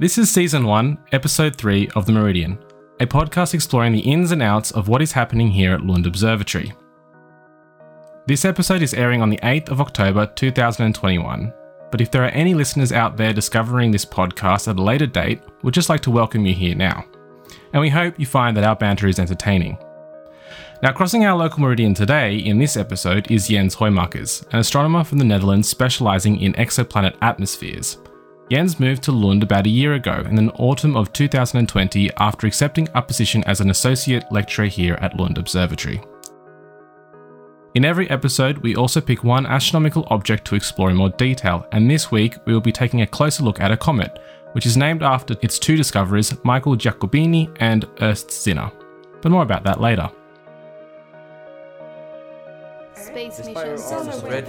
This is Season 1, Episode 3 of The Meridian, a podcast exploring the ins and outs of what is happening here at Lund Observatory. This episode is airing on the 8th of October 2021, but if there are any listeners out there discovering this podcast at a later date, we'd just like to welcome you here now. And we hope you find that our banter is entertaining. Now, crossing our local meridian today in this episode is Jens Hoeijmakers, an astronomer from the Netherlands specialising in exoplanet atmospheres. Jens moved to Lund about a year ago in the autumn of 2020 after accepting a position as an associate lecturer here at Lund Observatory. In every episode, we also pick one astronomical object to explore in more detail, and this week we will be taking a closer look at a comet, which is named after its two discoverers, Michael Giacobini and Ernst Zinner. But more about that later. Space The mission. red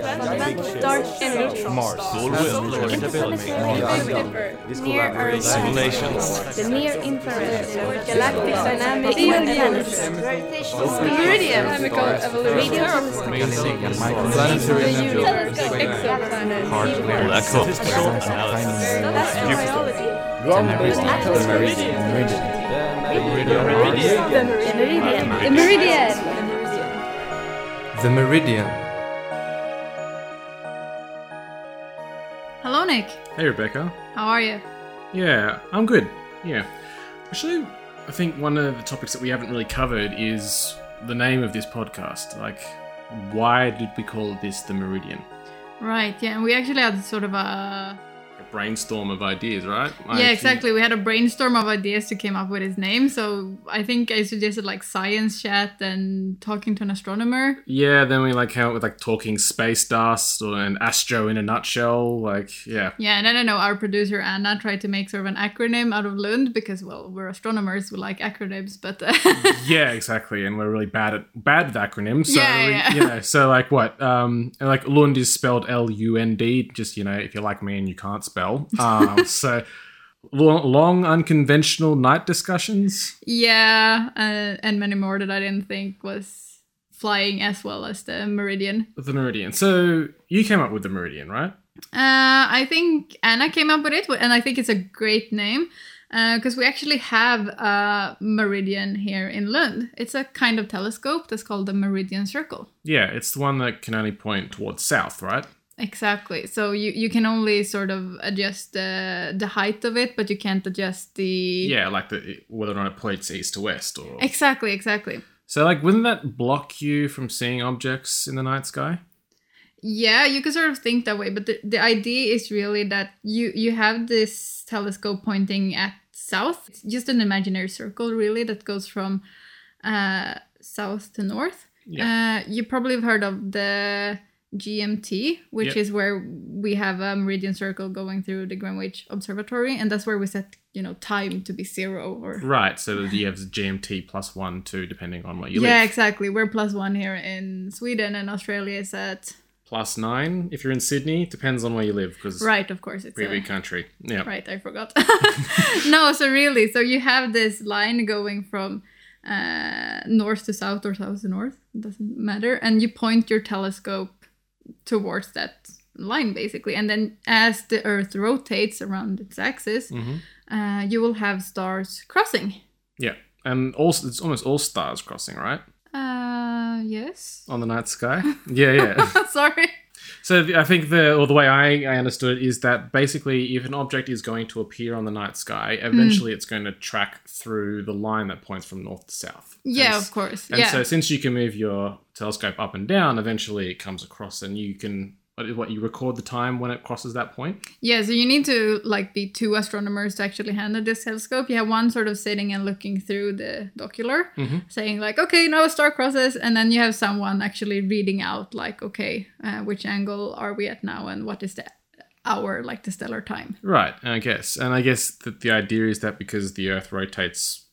dark ships. energy. Mars, Solar solar Near This collaboration. Earth. Simulations. The near infrared. Galactic dynamics analysis. The meridian. Chemical evolution. Planetary. Exoplanet. Black hole. Astrobiology. The meridian. The meridian. The meridian. The meridian. Hello, Nic. Hey, Rebecca. How are you? Yeah, I'm good. Yeah. Actually, I think one of the topics that we haven't really covered is the name of this podcast. Like, why did we call this the Meridian? Right, yeah, and we actually had sort of a. Brainstorm of ideas, right? Like, yeah, exactly. We had a brainstorm of ideas to come up with his name. So I think I suggested like science chat and talking to an astronomer. Yeah, then we like came up with like talking space dust or an astro in a nutshell. Like, yeah. Yeah, and I don't know, our producer Anna tried to make sort of an acronym out of Lund because, well, we're astronomers, we like acronyms, but. Uh, Yeah, exactly. And we're really bad at bad with acronyms. So Yeah, we- yeah. you know, so like what? Um like Lund is spelled L U N D, just you know, if you're like me and you can't spell. Um so long unconventional night discussions. yeah, uh, and many more that I didn't think was flying as well as the Meridian. The Meridian. So you came up with the Meridian, right? Uh, I think Anna came up with it, and I think it's a great name because we actually have a meridian here in Lund. It's a kind of telescope that's called the Meridian Circle. Yeah, it's the one that can only point towards south, right? Exactly. So you, you can only sort of adjust the the height of it, but you can't adjust the. Yeah, like the whether or not it points east to west or Exactly. Exactly. So like wouldn't that block you from seeing objects in the night sky? Yeah, you could sort of think that way, but the, the idea is really that you you have this telescope pointing at south. It's just an imaginary circle, really, that goes from uh, south to north. Uh, you probably have heard of the GMT, which Yep. is where we have a meridian circle going through the Greenwich Observatory, and that's where we set you know time to be zero or. Right, so you have GMT plus one, two, depending on where you yeah, live. Yeah, exactly. We're plus one here in Sweden, and Australia is at plus nine if you're in Sydney. Depends on where you live because right. Of course, it's pretty a- big country. Yeah. Right, I forgot. no, so really, so you have this line going from uh, north to south or south to north, it doesn't matter, and you point your telescope towards that line basically, and then as the Earth rotates around its axis, Mhm. uh, you will have stars crossing. Yeah, and also it's almost all stars crossing, right, Uh, yes. on the night sky. yeah, yeah. Sorry. So I think the or the way I, I understood it is that basically, if an object is going to appear on the night sky, hmm. eventually it's going to track through the line that points from north to south. Yeah, And of course. And yeah. so, since you can move your telescope up and down, eventually it comes across, and you can what, what you record the time when it crosses that point. Yeah, so you need to like be two astronomers to actually handle this telescope. You have one sort of sitting and looking through the ocular, Mhm. saying like, "Okay, now a star crosses," and then you have someone actually reading out like, "Okay, uh, which angle are we at now, and what is the hour, like the stellar time?" Right, I guess. And I guess that the idea is that because the Earth rotates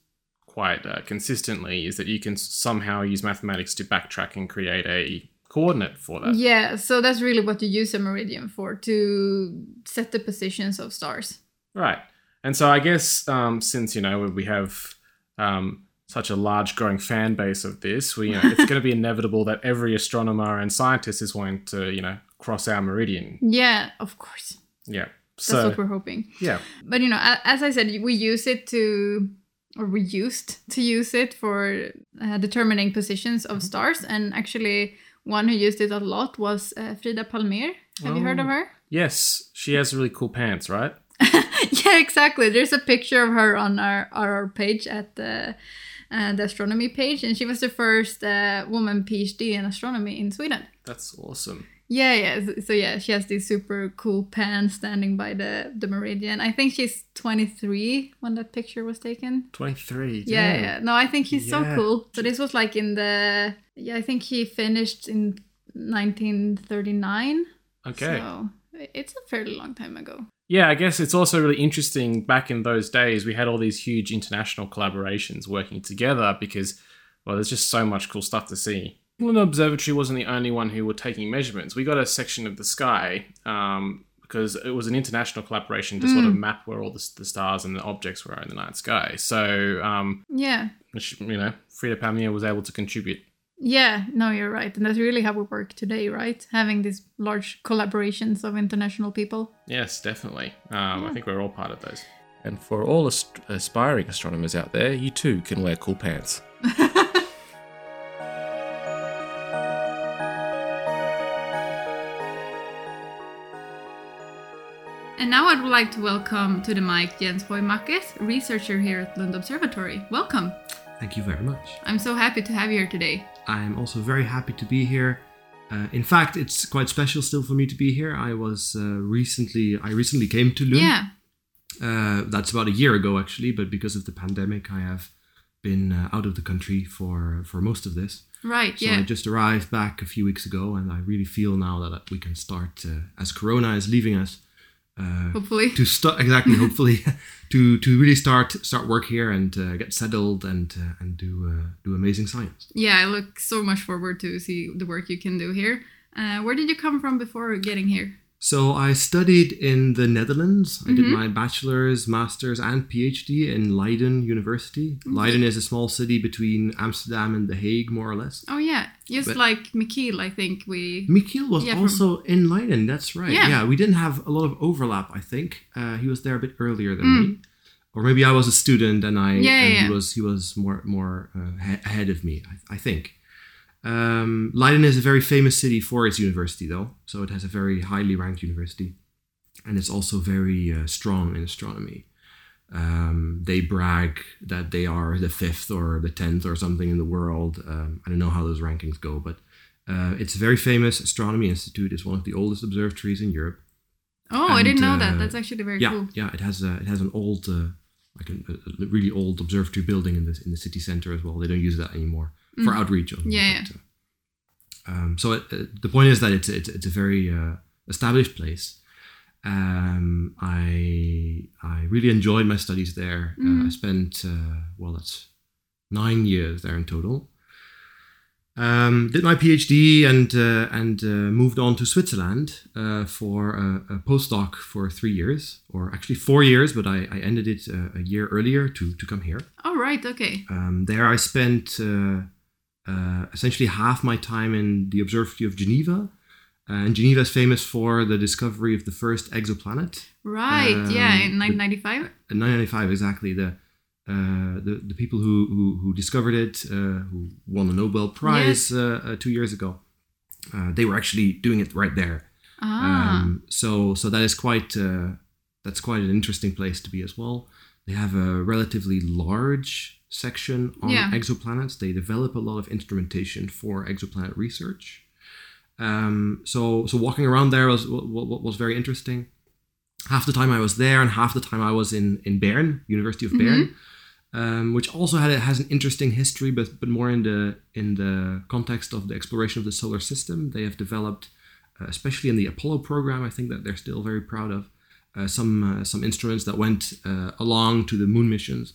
quite uh, consistently, is that you can somehow use mathematics to backtrack and create a coordinate for that. Yeah, so that's really what you use a meridian for to set the positions of stars. Right. And so I guess um, since, you know, we have um, such a large growing fan base of this, we, you know, it's going to be inevitable that every astronomer and scientist is going to, you know, cross our meridian. Yeah, of course. Yeah. That's what we're hoping. yeah, But you know, as I said, we use it to, or we used to use it for uh, determining positions of stars. And actually, one who used it a lot was uh, Frida Palmer. Have you heard of Oh. her? yes, she has really cool pants, right? yeah, exactly. There's a picture of her on our our page at the uh, the astronomy page, and she was the first uh, woman PhD in astronomy in Sweden. That's awesome. Yeah, yeah. So, so yeah, she has these super cool pants standing by the the meridian. I think she's 23 when that picture was taken. Twenty three. Yeah, yeah. No, I think he's so cool. So this was like in the yeah, I think he finished in 1939. Okay. So it's a fairly long time ago. Yeah, I guess it's also really interesting. Back in those days, we had all these huge international collaborations working together because, well, there's just so much cool stuff to see. Lund Observatory wasn't the only one who were taking measurements. We got a section of the sky um, because it was an international collaboration to sort of map where all the, the stars and the objects were in the night sky. So, um, Yeah. which, you know, Frida Palmer was able to contribute. Yeah, no, you're right. And that's really how we work today, right? Having these large collaborations of international people. Yes, definitely. Um, I think we're all part of those. And for all ast- aspiring astronomers out there, you too can wear cool pants. And now I would like to welcome to the mic Jens Hoeijmakers, researcher here at Lund Observatory. Welcome. Thank you very much. I'm so happy to have you here today. I'm also very happy to be here. Uh, in fact, it's quite special still for me to be here. I was uh, recently, I recently came to Lund. Yeah. Uh, that's about a year ago, actually. But because of the pandemic, I have been uh, out of the country for for most of this. Right, So yeah. I just arrived back a few weeks ago, and I really feel now that we can start, uh, as Corona is leaving us, uh, Hopefully. to start exactly hopefully to to really start start work here and uh, get settled and uh, and do uh, do amazing science. Yeah, I look so much forward to see the work you can do here. Uh, where did you come from before getting here? So I studied in the Netherlands. I did Mhm. my bachelor's, master's, and PhD in Leiden University. Leiden is a small city between Amsterdam and The Hague, more or less. Oh yeah, just But- like Michiel, I think we. Michiel was Yeah, from- also in Leiden. That's right. Yeah. Yeah. we didn't have a lot of overlap. I think uh, he was there a bit earlier than Mm. me, or maybe I was a student and I Yeah, and he was he was more more uh, he- ahead of me. I, I think. Um, Leiden is a very famous city for its university, though. So it has a very highly ranked university, and it's also very uh, strong in astronomy. Um, they brag that they are the fifth or the tenth or something in the world. Um, I don't know how those rankings go, but uh, it's a very famous astronomy institute. It's one of the oldest observatories in Europe. Oh, I didn't know that. uh, That's actually very yeah, cool. yeah. It has a, it has an old, uh, like a, a really old observatory building in the in the city center as well. They don't use that anymore for outreach. only, Mm. Yeah, but, uh, um, so it, uh, the point is that it's it's, it's a very uh, established place. Um, I I really enjoyed my studies there. Uh, I spent uh, well, that's nine years there in total. Um, did my PhD and uh, and uh, moved on to Switzerland uh, for a, a postdoc for three years, or actually four years, but I, I ended it uh, a year earlier to to come here. All right, okay. Um, there, I spent uh, uh, essentially half my time in the Observatory of Geneva. And Geneva is famous for the discovery of the first exoplanet. Right, yeah, Um, in 1995. In 1995, exactly. The, uh, the the people who, who, who discovered it, uh, who won the Nobel Prize uh, uh, two years ago, uh, they were actually doing it right there. Ah, Um, so so that is quite uh, that's quite an interesting place to be as well. They have a relatively large section on Yeah. exoplanets. They develop a lot of instrumentation for exoplanet research. Um, so so walking around there was was, was very interesting. Half the time I was there, and half the time I was in in Bern, University of Bern, um, which also had a, has an interesting history, but but more in the in the context of the exploration of the solar system. They have developed uh, especially in the Apollo program, I think that they're still very proud of uh, some uh, some instruments that went uh, along to the moon missions,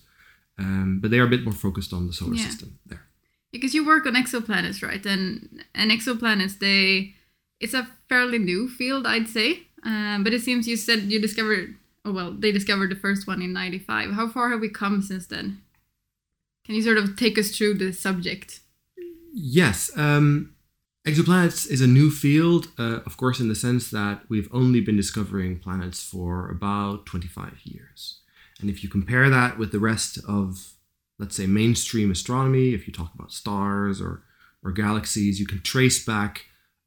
um, but they are a bit more focused on the solar Yeah. system there. Because you work on exoplanets, right? And and exoplanets, they it's a fairly new field, I'd say. Um, but it seems you said you discovered. Oh well, they discovered the first one in '95. How far have we come since then? Can you sort of take us through the subject? Yes, um, Exoplanets is a new field, uh, of course, in the sense that we've only been discovering planets for about 25 years. And if you compare that with the rest of, let's say, mainstream astronomy, if you talk about stars or, or galaxies, you can trace back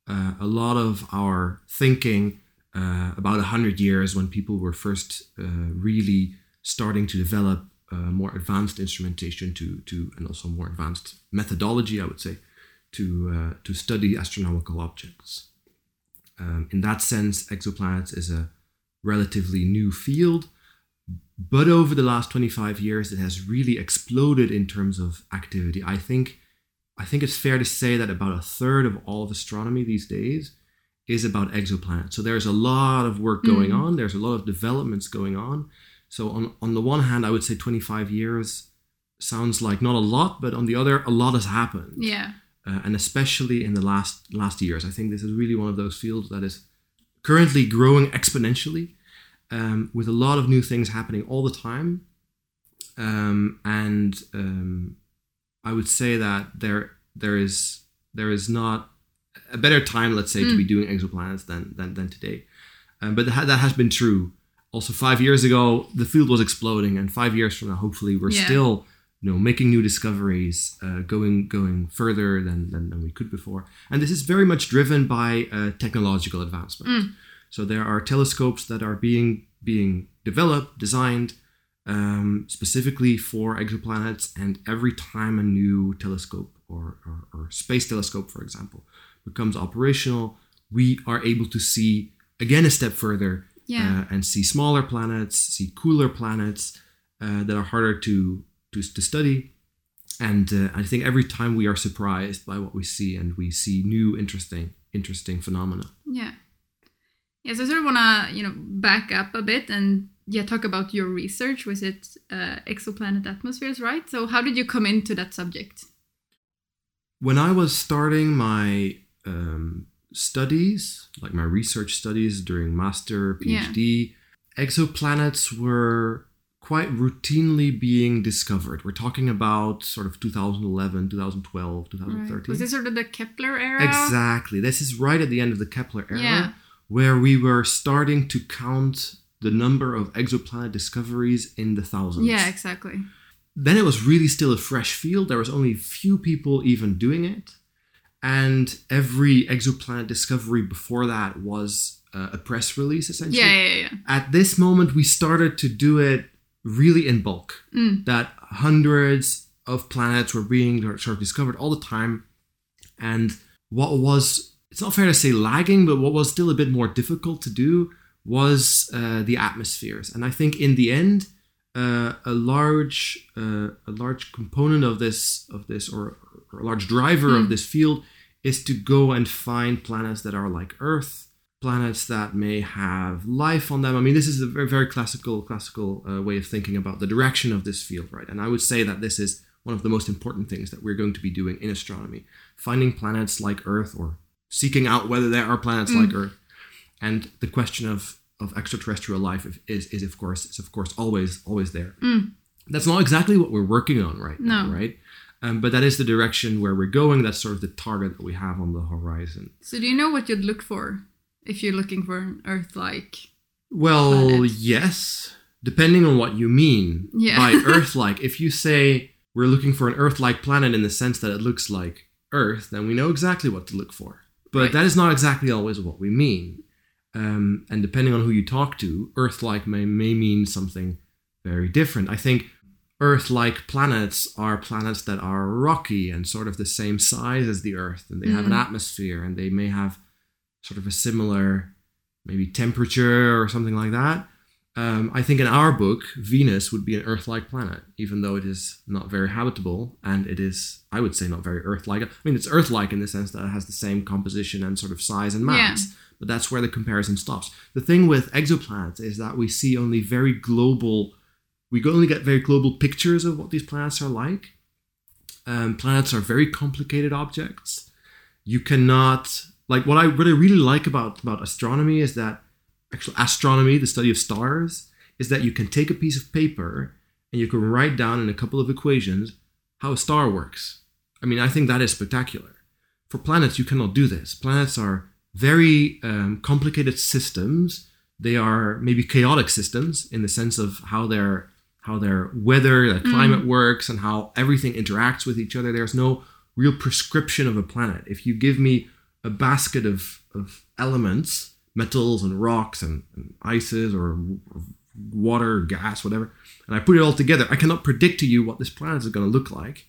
uh, a lot of our thinking uh, about 100 years when people were first uh, really starting to develop uh, more advanced instrumentation to, to and also more advanced methodology, I would say, to, uh, to study astronomical objects. Um, in that sense, exoplanets is a relatively new field, but over the last 25 years, it has really exploded in terms of activity. I think, I think it's fair to say that about a third of all of astronomy these days is about exoplanets. So there's a lot of work going Mm. on. There's a lot of developments going on. So on, on the one hand, I would say 25 years sounds like not a lot, but on the other, a lot has happened Yeah. uh, and especially in the last last years. I think this is really one of those fields that is currently growing exponentially, um, with a lot of new things happening all the time. Um, and um, I would say that there there is there is not a better time, let's say, to be doing exoplanets than than, than today. Um, but that, that has been true. Also, five years ago, the field was exploding, and five years from now, hopefully, we're Yeah. still you know making new discoveries uh, going going further than, than than we could before and this is very much driven by uh, technological advancement so there are telescopes that are being being developed designed um, specifically for exoplanets and every time a new telescope or, or, or space telescope for example becomes operational we are able to see again a step further Yeah. uh, and see smaller planets see cooler planets uh, that are harder to to, to study. And uh, I think every time we are surprised by what we see, and we see new interesting interesting phenomena. Yeah. Yes, I sort of want to, you know, back up a bit and yeah, talk about your research. Was it uh, exoplanet atmospheres, right? So how did you come into that subject? When I was starting my um, studies, like my research studies during master Yeah. PhD, exoplanets were quite routinely being discovered. We're talking about sort of 2011, 2012, 2013. Right. Was this sort of the Kepler era? Exactly. This is right at the end of the Kepler era, Yeah. Where we were starting to count the number of exoplanet discoveries in the thousands. Yeah, exactly. Then it was really still a fresh field. There was only few people even doing it. And every exoplanet discovery before that was uh, a press release, essentially Yeah, yeah, yeah. at this moment we started to do it really in bulk Mm. that hundreds of planets were being sort of discovered all the time and what was it's not fair to say lagging but what was still a bit more difficult to do was uh, the atmospheres and i think in the end uh, a large uh, a large component of this of this or, or a large driver of this field is to go and find planets that are like earth planets that may have life on them. I mean, this is a very, very classical, classical uh, way of thinking about the direction of this field, right? And I would say that this is one of the most important things that we're going to be doing in astronomy: finding planets like Earth, or seeking out whether there are planets like Earth. And the question of of extraterrestrial life is is of course is of course always always there. That's not exactly what we're working on right now, No. right? Um, but that is the direction where we're going. That's sort of the target that we have on the horizon. So do you know what you'd look for if you're looking for an Earth-like? Well, planet. yes, depending on what you mean Yeah. by Earth like. If you say we're looking for an Earth like planet in the sense that it looks like Earth, then we know exactly what to look for. But Right. that is not exactly always what we mean. Um, and depending on who you talk to, Earth like may, may mean something very different. I think Earth like planets are planets that are rocky and sort of the same size as the Earth, and they have an atmosphere, and they may have sort of a similar maybe temperature or something like that. Um, I think in our book, Venus would be an Earth like planet, even though it is not very habitable and it is, I would say, not very Earth like. I mean, it's Earth like in the sense that it has the same composition and sort of size and mass, but that's where the comparison stops. The thing with exoplanets is that we see only very global, we only get very global pictures of what these planets are like. Um, planets are very complicated objects. You cannot like what I what I really like about about astronomy is that actual astronomy, the study of stars, is that you can take a piece of paper and you can write down in a couple of equations how a star works. I mean, I think that is spectacular. for planets, you cannot do this. Planets are very um, complicated systems. They are maybe chaotic systems in the sense of how their how their weather, their climate works, and how everything interacts with each other. There's no real prescription of a planet. If you give me a basket of, of elements, metals and rocks and, and ices or, or water, gas, whatever, and I put it all together, I cannot predict to you what this planet is going to look like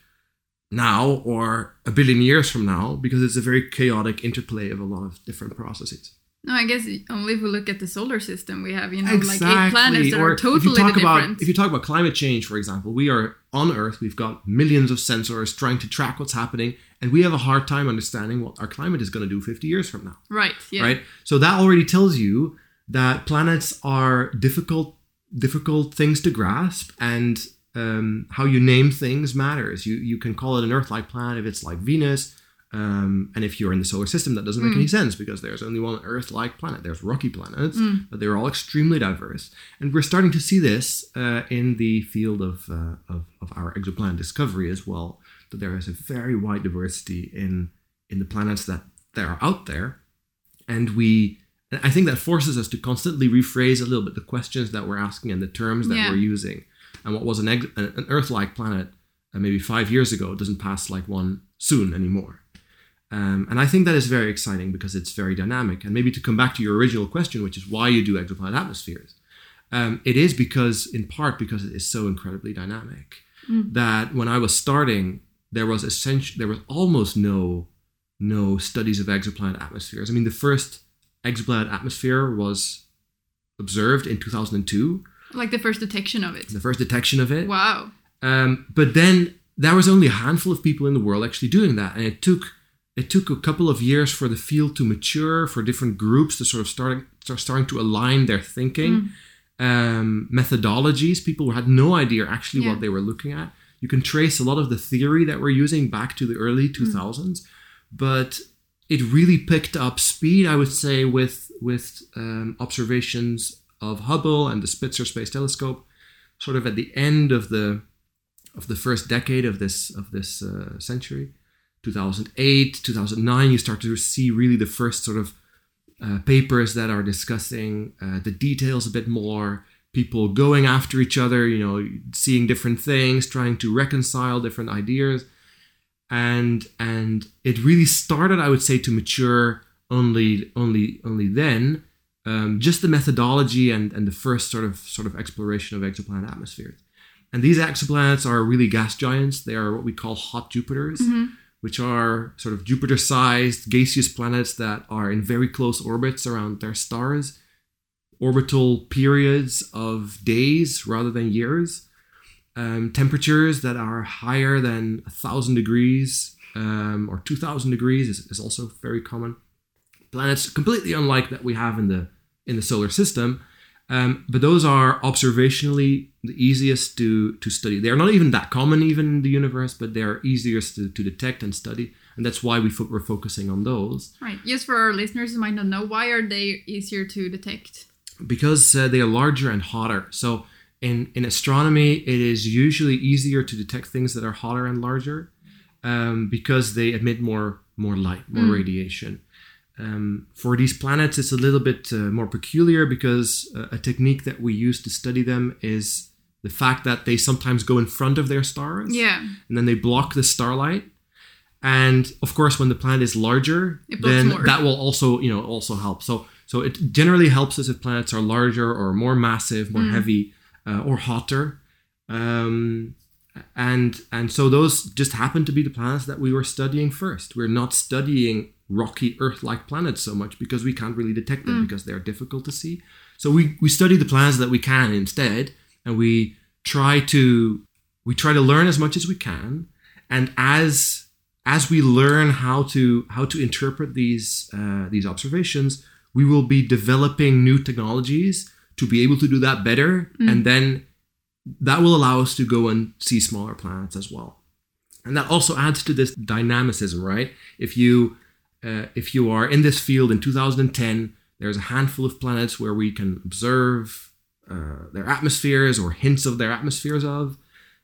now or a billion years from now because it's a very chaotic interplay of a lot of different processes. No, I guess only if we look at the solar system, we have you know like eight planets that Or are totally if you talk different. about if you talk about climate change, for example, we are on Earth. We've got millions of sensors trying to track what's happening, and we have a hard time understanding what our climate is going to do 50 years from now. right? Yeah. Right. So that already tells you that planets are difficult difficult things to grasp, and um, how you name things matters. You you can call it an Earth-like planet if it's like Venus. Um, and if you're in the solar system, that doesn't make any sense because there's only one Earth-like planet. There's rocky planets, but they're all extremely diverse. And we're starting to see this uh, in the field of, uh, of of our exoplanet discovery as well. That there is a very wide diversity in in the planets that that are out there, and we. and I think that forces us to constantly rephrase a little bit the questions that we're asking and the terms that Yeah. we're using. And what was an, ex- an Earth-like planet uh, maybe five years ago doesn't pass like one soon anymore. Um, and I think that is very exciting because it's very dynamic. And maybe to come back to your original question, which is why you do exoplanet atmospheres, um, it is because, in part, because it is so incredibly dynamic. That when I was starting, there was essentially there was almost no no studies of exoplanet atmospheres. I mean, the first exoplanet atmosphere was observed in 2002, Like the first detection of it. the first detection of it. Wow. Um, but then there was only a handful of people in the world actually doing that, and it took it took a couple of years for the field to mature, for different groups to sort of start, start starting to align their thinking, um, methodologies. People had no idea actually Yeah. what they were looking at. You can trace a lot of the theory that we're using back to the early 2000s, but it really picked up speed, I would say, with with um, observations of Hubble and the Spitzer Space Telescope, sort of at the end of the of the first decade of this of this uh, century, 2008, 2009. You start to see really the first sort of uh, papers that are discussing uh, the details a bit more. People going after each other, you know, seeing different things, trying to reconcile different ideas and and it really started i would say to mature only only only then um, just the methodology and and the first sort of sort of exploration of exoplanet atmospheres and these exoplanets are really gas giants they are what we call hot jupiters which are sort of jupiter sized gaseous planets that are in very close orbits around their stars orbital periods of days rather than years um, temperatures that are higher than a thousand degrees um, or two thousand degrees is, is also very common. Planets completely unlike that we have in the in the solar system, um, but those are observationally the easiest to to study. They are not even that common even in the universe, but they are easiest to, to detect and study, and that's why we fo- we're focusing on those Right. Just for our listeners who might not know, why are they easier to detect? because uh, they are larger and hotter. So in in astronomy, it is usually easier to detect things that are hotter and larger um, because they emit more more light, more radiation. Um, for these planets, it's a little bit uh, more peculiar because uh, a technique that we use to study them is the fact that they sometimes go in front of their stars Yeah. and then they block the starlight. And of course, when the planet is larger, then more. that will also, you know, also help. So, so it generally helps us if planets are larger or more massive, more heavy, uh, or hotter. Um, and and so those just happen to be the planets that we were studying first. We're not studying rocky Earth-like planets so much because we can't really detect them because they're difficult to see. So we we study the planets that we can instead, and we try to we try to learn as much as we can. And as as we learn how to how to interpret these uh, these observations, we will be developing new technologies to be able to do that better, and then that will allow us to go and see smaller planets as well. And that also adds to this dynamicism, right? If you uh, if you are in this field in 2010, there's a handful of planets where we can observe uh, their atmospheres or hints of their atmospheres of.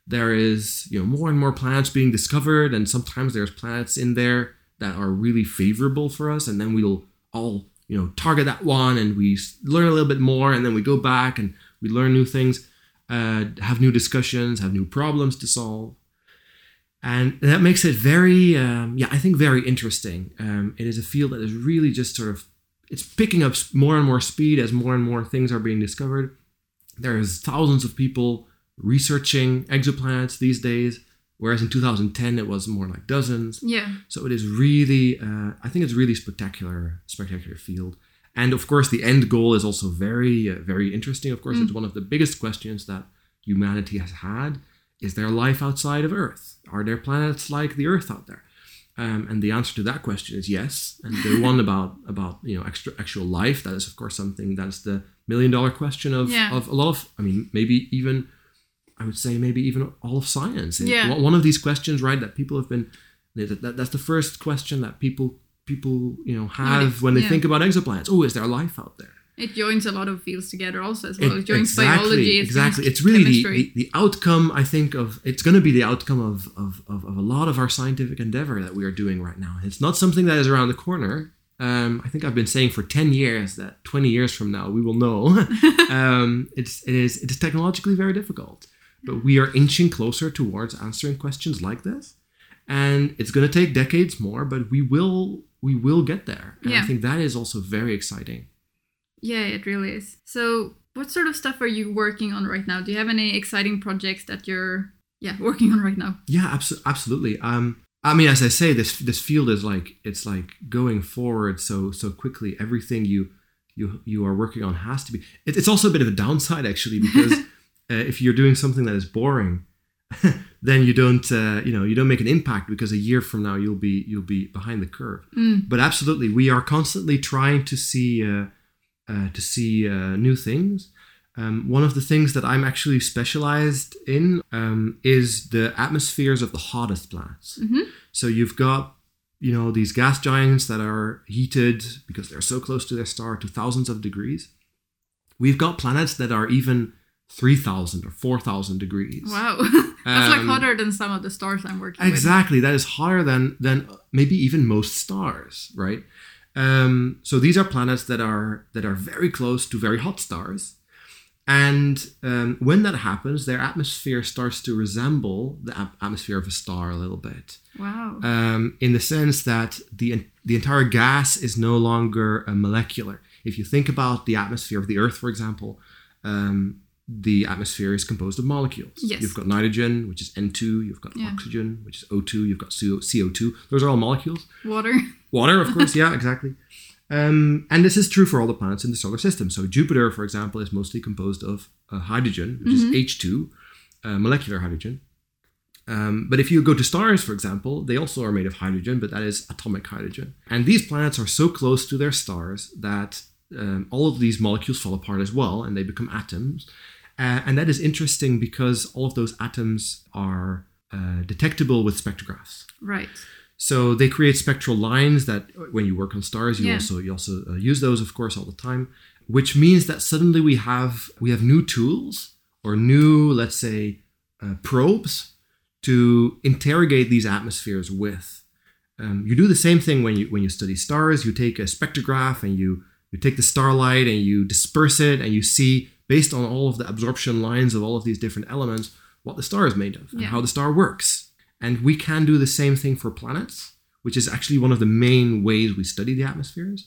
There is you know more and more planets being discovered, and sometimes there's planets in there that are really favorable for us, and then we'll all you know target that one, and we learn a little bit more, and then we go back and we learn new things, uh, have new discussions, have new problems to solve, and that makes it very, um, yeah, I think very interesting. Um, it is a field that is really just sort of it's picking up more and more speed as more and more things are being discovered. There's thousands of people researching exoplanets these days, whereas in 2010 it was more like dozens. Yeah. So it is really, uh, I think it's really spectacular, spectacular field. And of course, the end goal is also very, uh, very interesting. Of course, it's one of the biggest questions that humanity has had: Is there life outside of Earth? Are there planets like the Earth out there? Um, and the answer to that question is yes. And the one about about you know extra actual life that is of course something that's the million dollar question of Yeah. of a lot of I mean maybe even I would say maybe even all of science. And Yeah. one- One of these questions, right, that people have been that, that, that's the first question that people people you know have when they yeah. think about exoplanets. Oh, is there life out there? It joins a lot of fields together also as well. It, It- joins biology. It exactly. It's really the, the, the outcome, I think, of it's going to be the outcome of, of, of, of a lot of our scientific endeavor that we are doing right now. It's not something that is around the corner. Um, I think I've been saying for 10 years that 20 years from now we will know. um, it's, it, is, it is technologically very difficult, but we are inching closer towards answering questions like this. And it's going to take decades more, but we will we will get there. And I think that is also very exciting. Yeah, it really is. So, what sort of stuff are you working on right now? Do you have any exciting projects that you're yeah working on right now? Yeah, abso- absolutely. Um, I mean, as I say, this this field is like it's like going forward so so quickly. Everything you you you are working on has to be. It, it's also a bit of a downside actually because uh, if you're doing something that is boring, then you don't uh, you know you don't make an impact because a year from now you'll be you'll be behind the curve. But absolutely, we are constantly trying to see uh, uh, to see uh, new things. Um, one of the things that I'm actually specialized in um, is the atmospheres of the hottest planets. So you've got, you know, these gas giants that are heated because they're so close to their star to thousands of degrees. We've got planets that are even 3,000 or 4,000 degrees. Wow, that's like Um, hotter than some of the stars I'm working with. Exactly. That is hotter than than maybe even most stars, right? Um, so these are planets that are that are very close to very hot stars, and um, when that happens, their atmosphere starts to resemble the ap- atmosphere of a star a little bit, Wow. um, in the sense that the the entire gas is no longer uh, molecular. If you think about the atmosphere of the Earth, for example. Um, the atmosphere is composed of molecules. Yes. You've got nitrogen, which is N2. You've got Yeah. oxygen, which is O2. You've got CO- CO2. Those are all molecules. Water. Water, of course. yeah, exactly. Um, and this is true for all the planets in the solar system. So Jupiter, for example, is mostly composed of uh, hydrogen, which is H2, uh, molecular hydrogen. Um, but if you go to stars, for example, they also are made of hydrogen, but that is atomic hydrogen. And these planets are so close to their stars that um, all of these molecules fall apart as well, and they become atoms. Uh, and that is interesting because all of those atoms are uh, detectable with spectrographs. Right. So they create spectral lines that, when you work on stars, you Yeah. also you also uh, use those, of course, all the time. Which means that suddenly we have we have new tools or new, let's say, uh, probes to interrogate these atmospheres with. Um, you do the same thing when you when you study stars. You take a spectrograph and you you take the starlight and you disperse it and you see based on all of the absorption lines of all of these different elements what the star is made of and Yeah. how the star works. And we can do the same thing for planets, which is actually one of the main ways we study the atmospheres.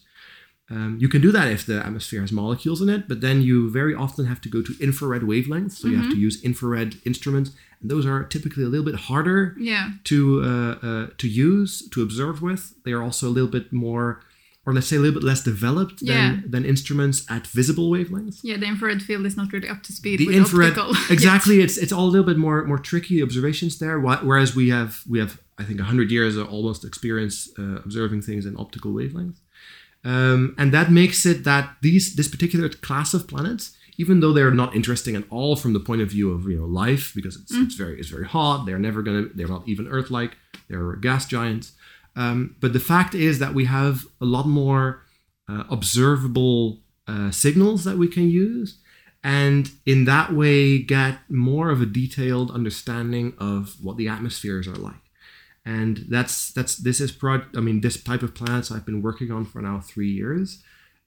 Um, you can do that if the atmosphere has molecules in it, but then you very often have to go to infrared wavelengths. So you have to use infrared instruments, and those are typically a little bit harder Yeah. to uh, uh, to use to observe with. They are also a little bit more, or let's say a little bit less developed than, Yeah. than instruments at visible wavelengths. Yeah. The infrared field is not really up to speed The with infrared, yet. exactly. It's it's all a little bit more more tricky observations there. Whereas we have we have I think hundred years of almost experience uh, observing things in optical wavelengths. Um, and that makes it that these this particular class of planets, even though they're not interesting at all from the point of view of you know life, because it's, it's very it's very hot. They're never gonna they're not even Earth-like. They're gas giants. Um, but the fact is that we have a lot more uh, observable uh, signals that we can use, and in that way get more of a detailed understanding of what the atmospheres are like. and that's that's this is pro. I mean, this type of planets I've been working on for now three years,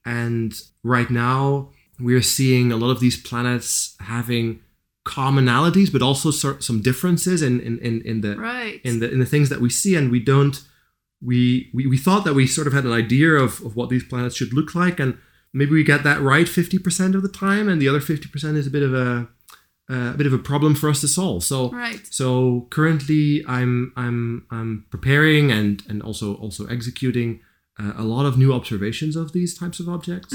and right now we're seeing a lot of these planets having commonalities, but also some differences in in, in, in the Right. in the in the things that we see, and we don't. We, we, we thought that we sort of had an idea of, of what these planets should look like, and maybe we get that right 50% of the time, and the other 50% is a bit of a uh, a bit of a problem for us to solve. So Right. so currently I'm I'm I'm preparing and and also also executing uh, a lot of new observations of these types of objects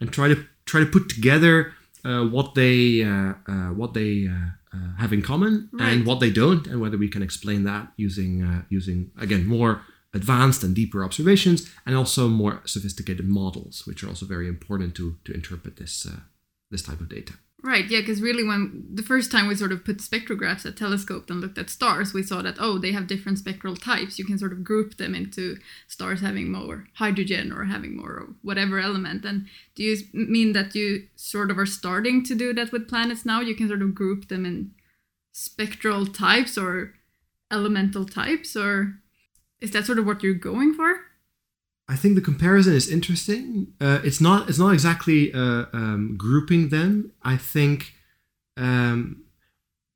and try to try to put together uh, what they uh, uh, what they uh, have in common Right. and what they don't and whether we can explain that using uh, using again more advanced and deeper observations and also more sophisticated models which are also very important to to interpret this uh, this type of data. Right, yeah, because really, when the first time we sort of put spectrographs at telescope and looked at stars, we saw that oh, they have different spectral types. You can sort of group them into stars having more hydrogen or having more whatever element. And do you mean that you sort of are starting to do that with planets now? You can sort of group them in spectral types or elemental types, or is that sort of what you're going for? I think the comparison is interesting. Uh, it's not. It's not exactly uh, um, grouping them. I think um,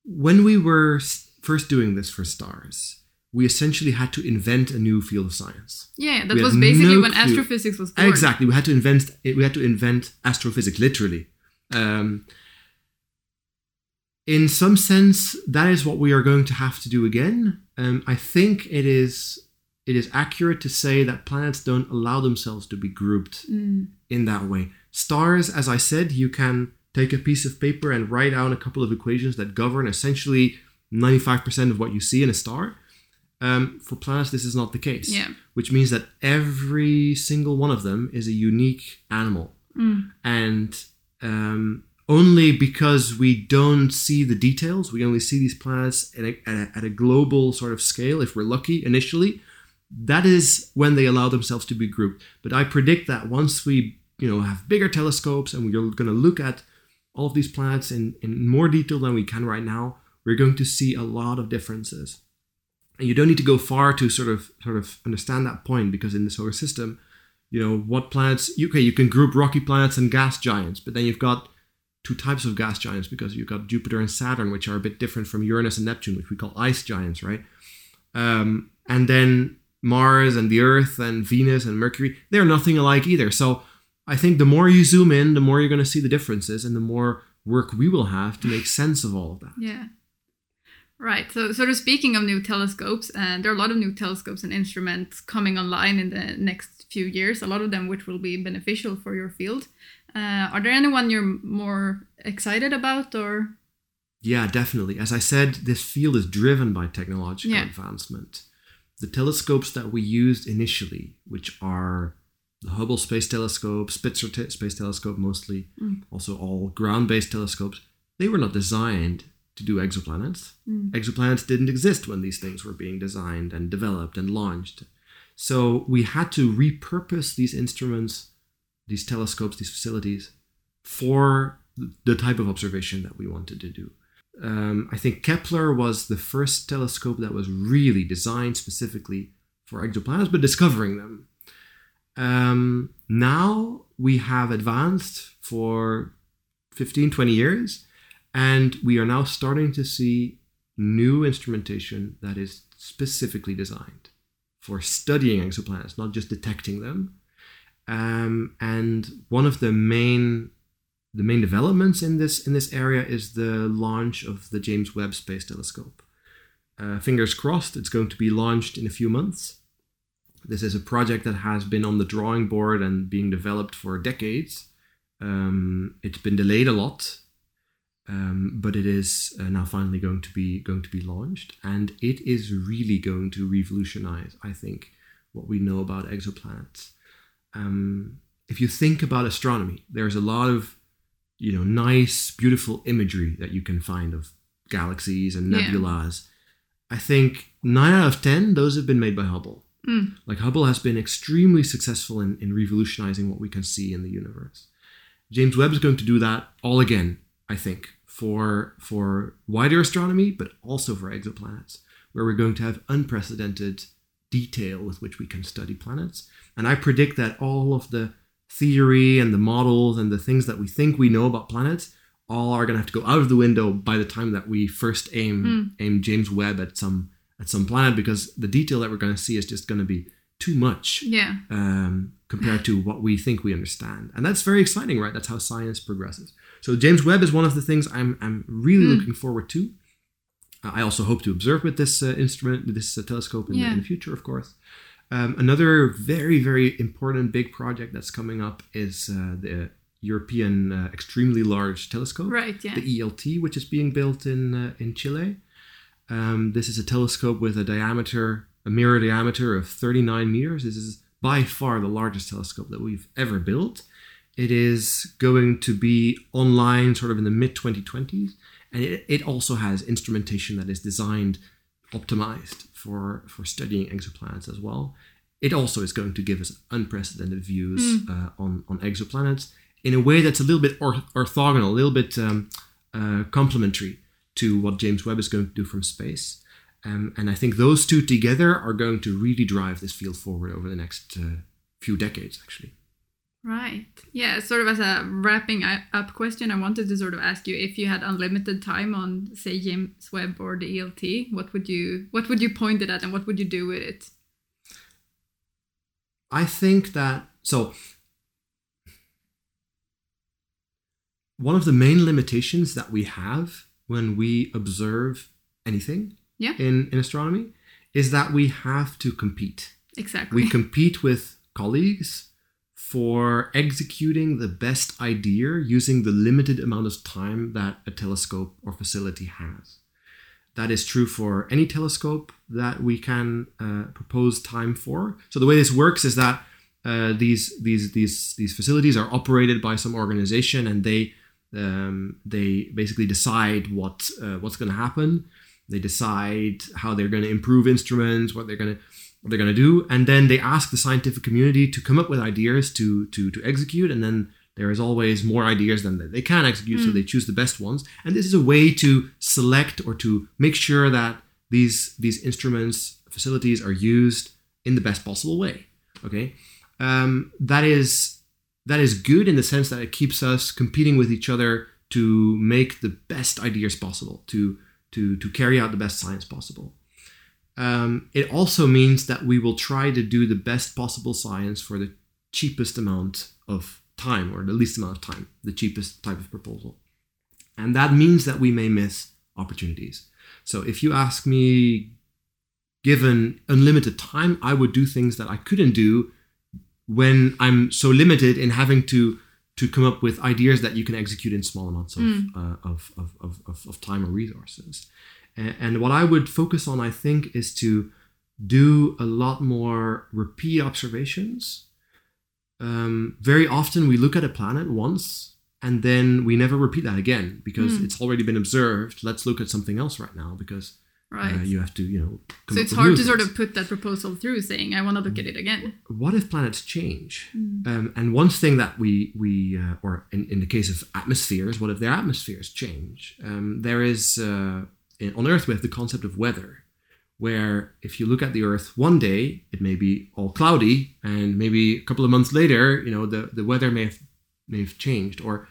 when we were first doing this for stars, we essentially had to invent a new field of science. Yeah, that We was basically no when clue. astrophysics was born. Exactly. We had to invent. We had to invent astrophysics literally. Um, in some sense, that is what we are going to have to do again. Um, I think it is it is accurate to say that planets don't allow themselves to be grouped Mm. in that way. Stars, as I said, you can take a piece of paper and write down a couple of equations that govern essentially 95% of what you see in a star. Um, for planets, this is not the case Yeah. which means that every single one of them is a unique animal. And um, only because we don't see the details, we only see these planets at a, at, a, at a global sort of scale, if we're lucky initially, that is when they allow themselves to be grouped. But I predict that once we you know, have bigger telescopes and we're going to look at all of these planets in, in more detail than we can right now, we're going to see a lot of differences. And you don't need to go far to sort of sort of understand that point because in the solar system, you know what planets. Okay, you can group rocky planets and gas giants, but then you've got two types of gas giants because you've got Jupiter and Saturn, which are a bit different from Uranus and Neptune, which we call ice giants, right? Um, and then Mars and the Earth and Venus and Mercury, they're nothing alike either. So I think the more you zoom in, the more you're going to see the differences and the more work we will have to make sense of all of that. Yeah. Right. So, sort of speaking of new telescopes, uh, there are a lot of new telescopes and instruments coming online in the next few years. A lot of them which will be beneficial for your field. Uh, are there anyone you're more excited about, or Yeah, definitely. As I said, this field is driven by technological Yeah. advancement. The telescopes that we used initially, which are the Hubble Space Telescope, Spitzer te- Space Telescope mostly, mm. also all ground based telescopes, they were not designed to do exoplanets. Mm. Exoplanets didn't exist when these things were being designed and developed and launched. So we had to repurpose these instruments, these telescopes, these facilities for the type of observation that we wanted to do. Um, I think Kepler was the first telescope that was really designed specifically for exoplanets, but discovering them. Um, now we have advanced for 15, 20 years, and we are now starting to see new instrumentation that is specifically designed for studying exoplanets, not just detecting them. Um, and one of the main the main developments in this in this area is the launch of the James Webb Space Telescope. Uh, fingers crossed, it's going to be launched in a few months. This is a project that has been on the drawing board and being developed for decades. Um, it's been delayed a lot, um, but it is uh, now finally going to be going to be launched, and it is really going to revolutionize, I think, what we know about exoplanets. Um, if you think about astronomy, there's a lot of you know nice, beautiful imagery that you can find of galaxies and Yeah. nebulas. I think nine out of ten those have been made by Hubble. Mm. Like Hubble has been extremely successful in, in revolutionizing what we can see in the universe. James Webb is going to do that all again, I think, for for wider astronomy, but also for exoplanets. where we're going to have unprecedented detail with which we can study planets. And I predict that all of the theory and the models and the things that we think we know about planets all are going to have to go out of the window by the time that we first aim aim James Webb at some at some planet because the detail that we're going to see is just going to be too much Yeah. um, compared to what we think we understand. And that's very exciting, right? That's how science progresses. So James Webb is one of the things I'm, I'm really Hmm. looking forward to. Uh, I also hope to observe with this uh, instrument, with this uh, telescope in, the, Yeah. in the future, of course. Um, another very, very important big project that's coming up is uh, the European uh, Extremely Large Telescope Right. Yeah. the ELT, which is being built in uh, in Chile. Um, this is a telescope with a diameter, a mirror diameter of 39 meters. This is by far the largest telescope that we've ever built. It is going to be online sort of in the mid 2020s, and it, it also has instrumentation that is designed, optimized for for studying exoplanets as well. It also is going to give us unprecedented views uh, on on exoplanets in a way that's a little bit orth- orthogonal, a little bit um, uh, complementary to what James Webb is going to do from space. Um, and I think those two together are going to really drive this field forward over the next uh, few decades, actually. Right. Yeah. Sort of as a wrapping up question, I wanted to sort of ask you if you had unlimited time on, say, James Webb or the ELT, what would you what would you point it at, and what would you do with it? I think that so one of the main limitations that we have when we observe anything Yeah. in, in astronomy is that we have to compete. Exactly. We compete with colleagues for executing the best idea using the limited amount of time that a telescope or facility has. That is true for any telescope that we can uh, propose time for. So the way this works is that uh, these these these these facilities are operated by some organization, and they um, they basically decide what uh, what's going to happen. They decide how they're going to improve instruments, what they're going to what they're going to do, and then they ask the scientific community to come up with ideas to to to execute, and then there is always more ideas than they can execute, so they choose the best ones. And this is a way to select or to make sure that these these instruments facilities are used in the best possible way. Okay, um, that is that is good in the sense that it keeps us competing with each other to make the best ideas possible, to to to carry out the best science possible. Um, it also means that we will try to do the best possible science for the cheapest amount of time, or the least amount of time, the cheapest type of proposal, and that means that we may miss opportunities. So if you ask me, given unlimited time, I would do things that I couldn't do when I'm so limited in having to to come up with ideas that you can execute in small amounts of uh, of, of, of, of, of time or resources. And, what I would focus on, I think, is to do a lot more repeat observations. Um, very often, we look at a planet once and then we never repeat that again because it's already been observed. Let's look at something else right now because right. uh, you have to, you know. so it's hard to sort of put that proposal through, saying I want to look at it again. what if planets change? Um, and one thing that we we uh, or in, in the case of atmospheres, what if their atmospheres change? Um, there is uh, on Earth we have the concept of weather, where if you look at the Earth one day, it may be all cloudy, and maybe a couple of months later, you know, the the weather may have may have changed, or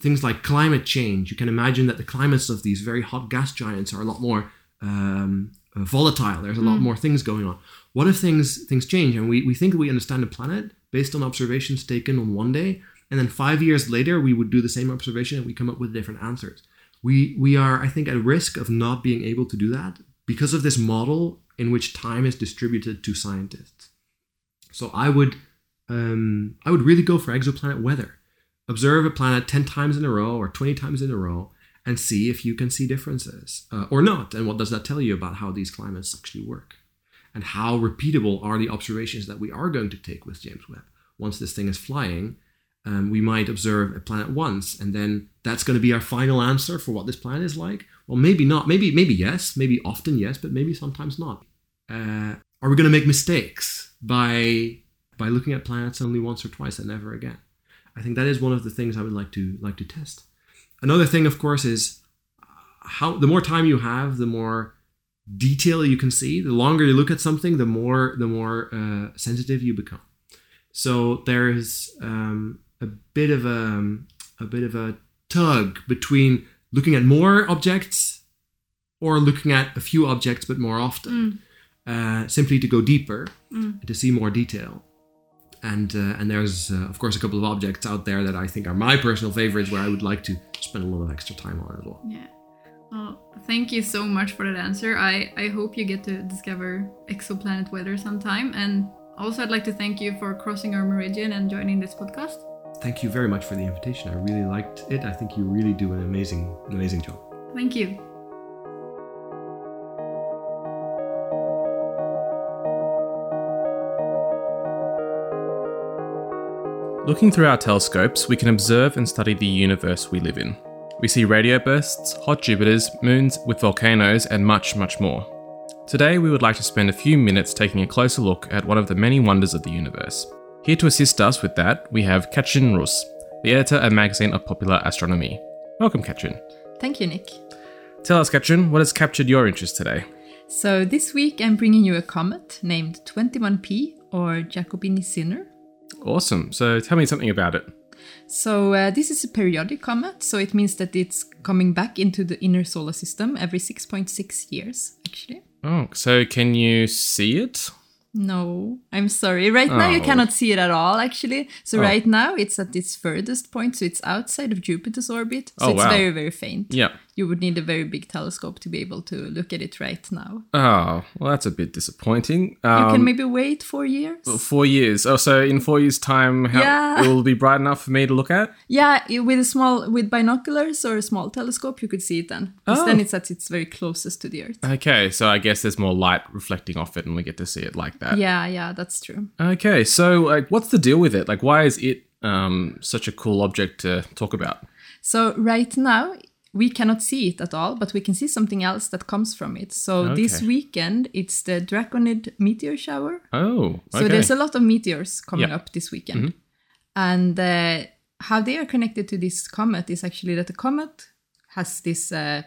things like climate change. You can imagine that the climates of these very hot gas giants are a lot more um, uh, volatile. There's a lot more things going on. What if things things change and we, we think we understand the planet based on observations taken on one day, and then five years later we would do the same observation and we come up with different answers. We we are I think at risk of not being able to do that because of this model in which time is distributed to scientists. So I would um, I would really go for exoplanet weather. Observe a planet 10 times in a row or 20 times in a row and see if you can see differences uh, or not. And what does that tell you about how these climates actually work? And how repeatable are the observations that we are going to take with James Webb? Once this thing is flying, um, we might observe a planet once, and then that's going to be our final answer for what this planet is like. Well, maybe not. Maybe maybe yes. Maybe often yes, but maybe sometimes not. Uh, are we going to make mistakes by by looking at planets only once or twice and never again? I think that is one of the things I would like to like to test. Another thing, of course, is how the more time you have, the more detail you can see. The longer you look at something, the more the more uh, sensitive you become. So there's um, a bit of a a bit of a tug between looking at more objects or looking at a few objects but more often, uh, simply to go deeper and to see more detail. And uh, and there's uh, of course a couple of objects out there that I think are my personal favorites where I would like to spend a lot of extra time on as well. Yeah. Well, thank you so much for that answer. I, I hope you get to discover exoplanet weather sometime. And also, I'd like to thank you for crossing our meridian and joining this podcast. Thank you very much for the invitation. I really liked it. I think you really do an amazing amazing job. Thank you. Looking through our telescopes, we can observe and study the universe we live in. We see radio bursts, hot Jupiters, moons with volcanoes, and much, much more. Today, we would like to spend a few minutes taking a closer look at one of the many wonders of the universe. Here to assist us with that, we have Katrin Ros, the editor of Magazine of Popular Astronomy. Welcome, Katrin. Thank you, Nic. Tell us, Katrin, what has captured your interest today? So, this week I'm bringing you a comet named 21P or Giacobini Zinner. Awesome. So tell me something about it. So, uh, this is a periodic comet, so it means that it's coming back into the inner solar system every 6.6 years, actually. Oh, so can you see it? No, I'm sorry. Right now you Oh. cannot see it at all, actually. So Oh. right now it's at its furthest point, so it's outside of Jupiter's orbit. So Oh, it's wow. very, very faint. Yeah. You would need a very big telescope to be able to look at it right now. Oh, well, that's a bit disappointing. you Um, can maybe wait four years. Four years. Oh, so in four years' time, how, Yeah. it will be bright enough for me to look at? Yeah, with a small with binoculars or a small telescope, you could see it then. 'Cause Oh. then it's at its very closest to the Earth. Okay, so I guess there's more light reflecting off it, and we get to see it like that. Yeah, yeah, that's true. Okay, so like, what's the deal with it? Like, why is it um, such a cool object to talk about? So right now we cannot see it at all, but we can see something else that comes from it. So this weekend it's the Draconid meteor shower. Oh, okay. So there's a lot of meteors coming Yeah. up this weekend. And uh, how they are connected to this comet is actually that the comet has this uh,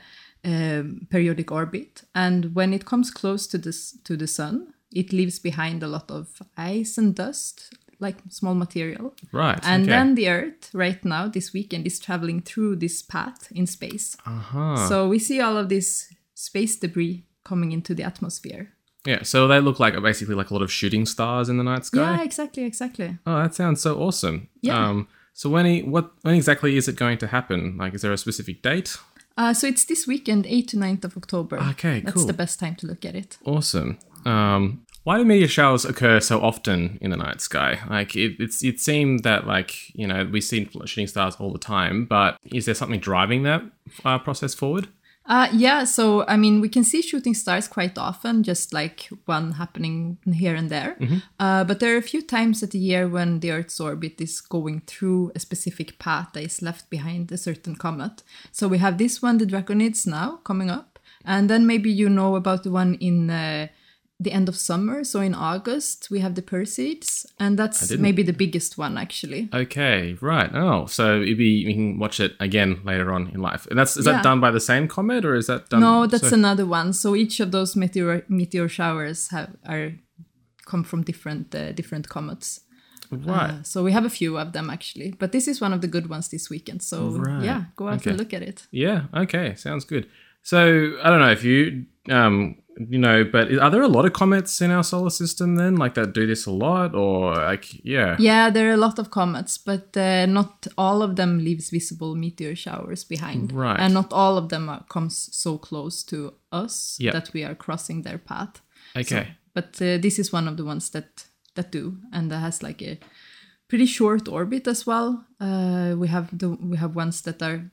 um, periodic orbit, and when it comes close to this to the sun, it leaves behind a lot of ice and dust, like small material. right. And okay. then the Earth, right now, this weekend, is traveling through this path in space. uh-huh. So we see all of this space debris coming into the atmosphere. yeah, so they look like basically like a lot of shooting stars in the night sky. Yeah, exactly, exactly. Oh, that sounds so awesome. Yeah. Um, so when e- what when exactly is it going to happen? Like, is there a specific date? Uh, so it's this weekend, 8th to 9th of October. Okay, That's cool. the best time to look at it. Awesome. Um, why do meteor showers occur so often in the night sky? Like, it, it's it seemed that like you know we see shooting stars all the time, but is there something driving that uh, process forward? Uh, yeah, so I mean, we can see shooting stars quite often, just like one happening here and there. Uh, but there are a few times at the year when the Earth's orbit is going through a specific path that is left behind a certain comet. So we have this one, the Draconids, now coming up. And then maybe you know about the one in uh, the end of summer. So in August, we have the Perseids. And that's maybe the biggest one, actually. Okay, right. Oh, so it'd be you can watch it again later on in life. And that's is Yeah. that done by the same comet or is that done? No, that's so- another one. So each of those meteor meteor showers have are come from different uh, different comets. right. Uh, so we have a few of them actually, but this is one of the good ones this weekend. So Right. yeah, go out Okay. and look at it. Yeah. Okay. Sounds good. So I don't know if you um you know, but are there a lot of comets in our solar system then, like that do this a lot, or like yeah? Yeah, there are a lot of comets, but uh, not all of them leaves visible meteor showers behind, Right. and not all of them are, comes so close to us Yep. that we are crossing their path. Okay. but uh, this is one of the ones that that do and that has like a pretty short orbit as well uh, we have the we have ones that are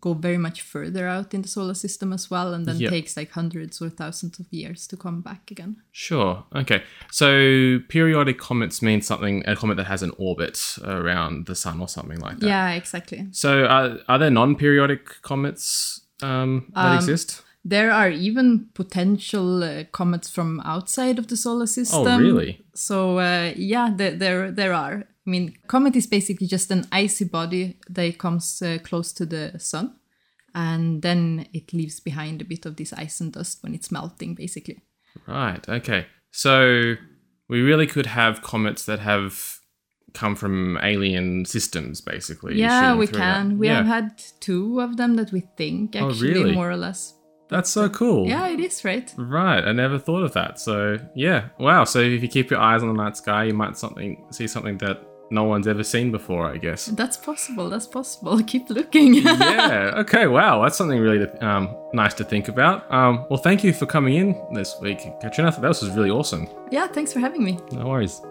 go very much further out in the solar system as well and then Yep. takes like hundreds or thousands of years to come back again Sure. Okay. So periodic comets mean something a comet that has an orbit around the sun or something like that. yeah exactly So are, are there non-periodic comets um, that Um, exist? there are even potential uh, comets from outside of the solar system Oh, really? so uh, yeah there, there there are i mean comet is basically just an icy body that comes uh, close to the sun and then it leaves behind a bit of this ice and dust when it's melting, basically. Right. Okay. So we really could have comets that have come from alien systems, basically. Yeah, we through that. can. We Yeah. have had two of them that we think Oh, actually really? more or less. That's so cool. Yeah, it is right. Right. I never thought of that. So yeah. Wow. So if you keep your eyes on the night sky, you might something see something that no one's ever seen before. I guess. That's possible. That's possible. Keep looking. yeah. Okay. Wow. That's something really um, nice to think about. Um, well, thank you for coming in this week, Katrina. That was really awesome. yeah, thanks for having me. No worries.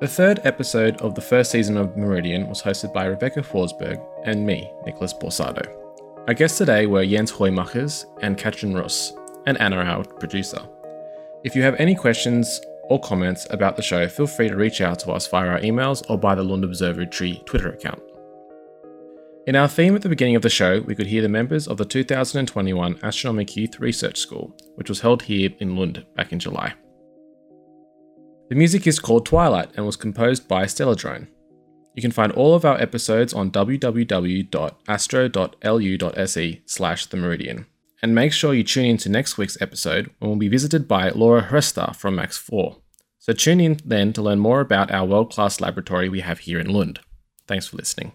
The third episode of the first season of Meridian was hosted by Rebecca Forsberg and me, Nicholas Borsado. Our guests today were Jens Hoeijmakers and Katrin Ros, and Anna, our producer. If you have any questions or comments about the show, feel free to reach out to us via our emails or by the Lund Observatory Twitter account. In our theme at the beginning of the show, we could hear the members of the 2021 Astronomic Youth Research School, which was held here in Lund back in July. The music is called Twilight and was composed by Stellardrone. You can find all of our episodes on www.astro.lu.se slash the meridian. And make sure you tune in to next week's episode when we'll be visited by Laura Hresta from MAX IV. So tune in then to learn more about our world class laboratory we have here in Lund. Thanks for listening.